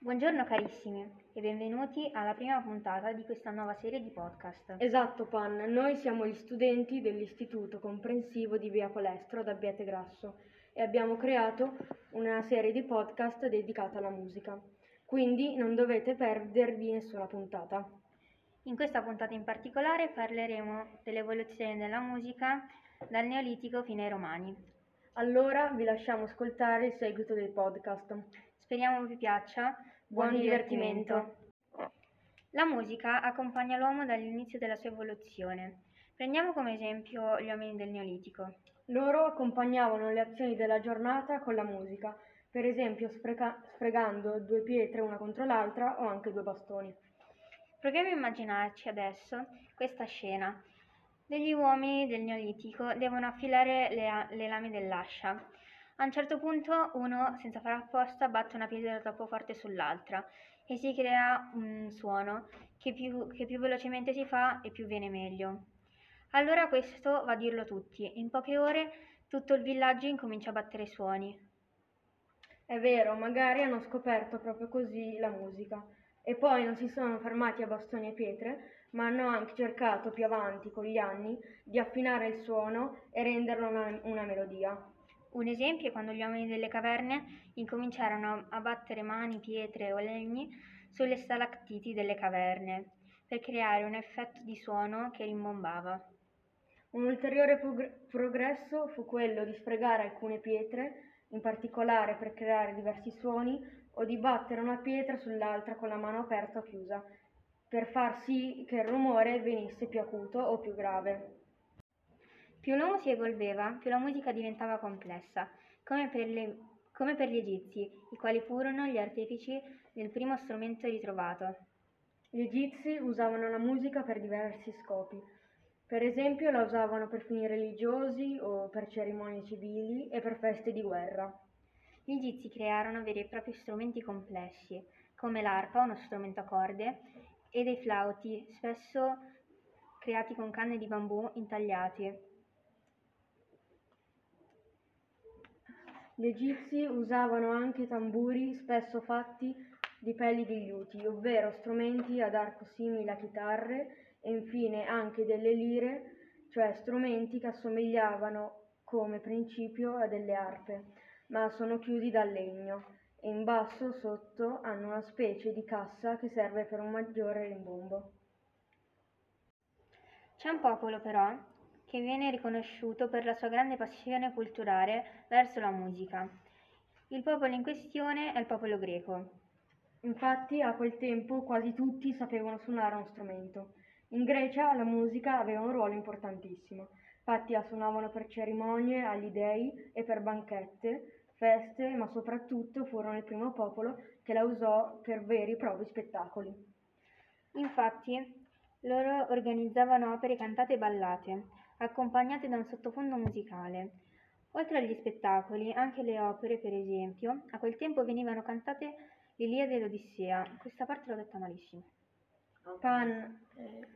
Buongiorno carissimi e benvenuti alla prima puntata di questa nuova serie di podcast. Esatto, Pan, noi siamo gli studenti dell'Istituto Comprensivo di Via Palestro ad Abbiate Grasso e abbiamo creato una serie di podcast dedicata alla musica. Quindi non dovete perdervi nessuna puntata. In questa puntata in particolare parleremo dell'evoluzione della musica dal Neolitico fino ai Romani. Allora vi lasciamo ascoltare il seguito del podcast. Speriamo vi piaccia. Buon, Buon divertimento. divertimento. La musica accompagna l'uomo dall'inizio della sua evoluzione. Prendiamo come esempio gli uomini del Neolitico. Loro accompagnavano le azioni della giornata con la musica, per esempio spreca- sfregando due pietre una contro l'altra o anche due bastoni. Proviamo a immaginarci adesso questa scena. Degli uomini del Neolitico devono affilare le, le lame dell'ascia. A un certo punto uno, senza fare apposta, batte una pietra troppo forte sull'altra e si crea un suono che più, che più velocemente si fa e più viene meglio. Allora questo va a dirlo tutti. In poche ore tutto il villaggio incomincia a battere suoni. È vero, magari hanno scoperto proprio così la musica e poi non si sono fermati a bastoni e pietre, ma hanno anche cercato più avanti con gli anni di affinare il suono e renderlo una, una melodia. Un esempio è quando gli uomini delle caverne incominciarono a battere mani, pietre o legni sulle stalactiti delle caverne per creare un effetto di suono che rimbombava. Un ulteriore progr- progresso fu quello di sfregare alcune pietre, in particolare per creare diversi suoni, o di battere una pietra sull'altra con la mano aperta o chiusa, per far sì che il rumore venisse più acuto o più grave. Più l'uomo si evolveva, più la musica diventava complessa, come per, le- come per gli egizi, i quali furono gli artefici del primo strumento ritrovato. Gli egizi usavano la musica per diversi scopi. Per esempio la usavano per fini religiosi o per cerimonie civili e per feste di guerra. Gli egizi crearono veri e propri strumenti complessi, come l'arpa, uno strumento a corde, e dei flauti, spesso creati con canne di bambù intagliati. Gli egizi usavano anche tamburi spesso fatti di pelli di liuti, ovvero strumenti ad arco simili a chitarre e infine anche delle lire, cioè strumenti che assomigliavano come principio a delle arpe, ma sono chiusi dal legno e in basso sotto hanno una specie di cassa che serve per un maggiore rimbombo. C'è un popolo però che viene riconosciuto per la sua grande passione culturale verso la musica. Il popolo in questione è il popolo greco. Infatti a quel tempo quasi tutti sapevano suonare uno strumento. In Grecia la musica aveva un ruolo importantissimo. Infatti la suonavano per cerimonie agli dei e per banchette, feste, ma soprattutto furono il primo popolo che la usò per veri e propri spettacoli. Infatti, loro organizzavano opere cantate e ballate, accompagnate da un sottofondo musicale. Oltre agli spettacoli, anche le opere, per esempio, a quel tempo venivano cantate l'Iliade e l'Odissea. Questa parte l'ho detta malissimo. Pan, eh,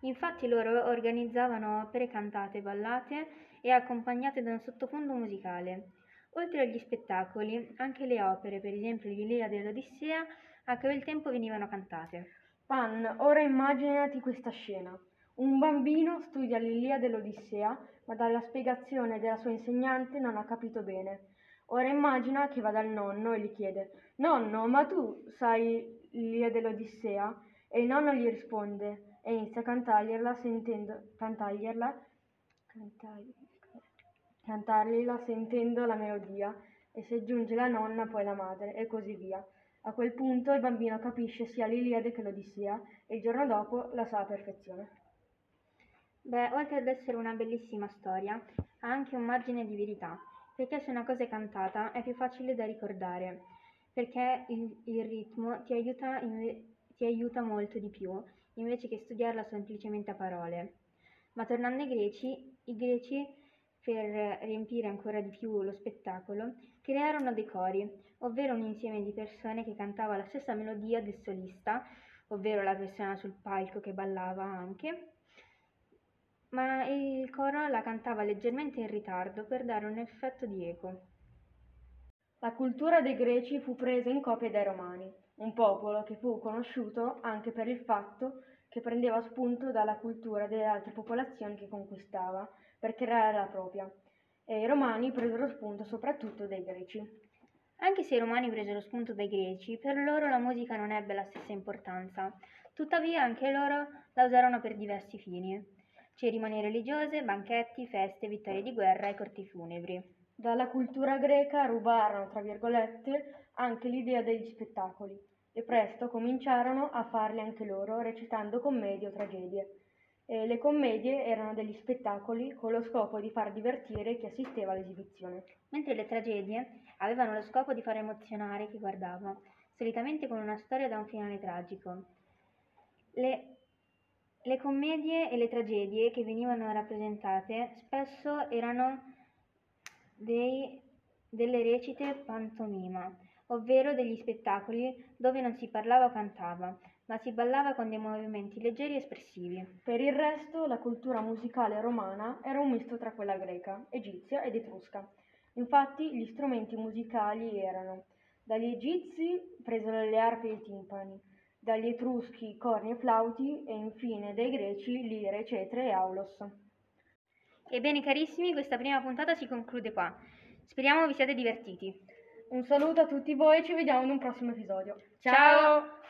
Infatti loro organizzavano opere cantate, ballate e accompagnate da un sottofondo musicale. Oltre agli spettacoli, anche le opere, per esempio l'Iliade e l'Odissea, a quel tempo venivano cantate. Pan, ora immaginati questa scena. Un bambino studia l'Iliade dell'Odissea, ma dalla spiegazione della sua insegnante non ha capito bene. Ora immagina che va dal nonno e gli chiede: Nonno, ma tu sai l'Iliade dell'Odissea? E il nonno gli risponde e inizia a cantargliela sentendo, cantargliela, cantargliela, cantargliela sentendo la melodia e si aggiunge la nonna, poi la madre e così via. A quel punto il bambino capisce sia l'Iliade che l'Odissea e il giorno dopo la sa a perfezione. Beh, oltre ad essere una bellissima storia, ha anche un margine di verità, perché se una cosa è cantata è più facile da ricordare, perché il, il ritmo ti aiuta, inve- ti aiuta molto di più, invece che studiarla semplicemente a parole. Ma tornando ai greci, i greci, per riempire ancora di più lo spettacolo, crearono dei cori, ovvero un insieme di persone che cantava la stessa melodia del solista, ovvero la persona sul palco che ballava anche, ma il coro la cantava leggermente in ritardo per dare un effetto di eco. La cultura dei Greci fu presa in copia dai Romani, un popolo che fu conosciuto anche per il fatto che prendeva spunto dalla cultura delle altre popolazioni che conquistava per creare la propria. E i Romani presero spunto soprattutto dai Greci. Anche se i Romani presero spunto dai Greci, per loro la musica non ebbe la stessa importanza. Tuttavia anche loro la usarono per diversi fini. Cerimonie religiose, banchetti, feste, vittorie di guerra e corti funebri. Dalla cultura greca rubarono, tra virgolette, anche l'idea degli spettacoli e presto cominciarono a farli anche loro recitando commedie o tragedie. E le commedie erano degli spettacoli con lo scopo di far divertire chi assisteva all'esibizione. Mentre le tragedie avevano lo scopo di far emozionare chi guardava, solitamente con una storia da un finale tragico. Le, le commedie e le tragedie che venivano rappresentate spesso erano dei, delle recite pantomima, ovvero degli spettacoli dove non si parlava o cantava, ma si ballava con dei movimenti leggeri e espressivi. Per il resto, la cultura musicale romana era un misto tra quella greca, egizia ed etrusca. Infatti, gli strumenti musicali erano dagli egizi presero le arpe e i timpani, dagli etruschi corni e flauti e infine dai greci lire, cetre e aulos. Ebbene carissimi, questa prima puntata si conclude qua. Speriamo vi siate divertiti. Un saluto a tutti voi e ci vediamo in un prossimo episodio. Ciao!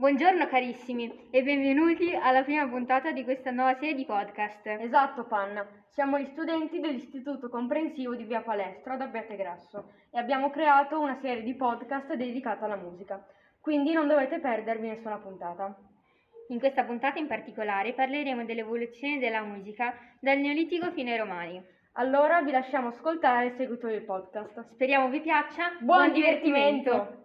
Buongiorno carissimi e benvenuti alla prima puntata di questa nuova serie di podcast. Esatto, Panna. Siamo gli studenti dell'Istituto Comprensivo di Via Palestra ad Abbiategrasso e abbiamo creato una serie di podcast dedicata alla musica. Quindi non dovete perdervi nessuna puntata. In questa puntata in particolare parleremo dell'evoluzione della musica dal Neolitico fino ai Romani. Allora vi lasciamo ascoltare il seguito del podcast. Speriamo vi piaccia. Buon, divertimento.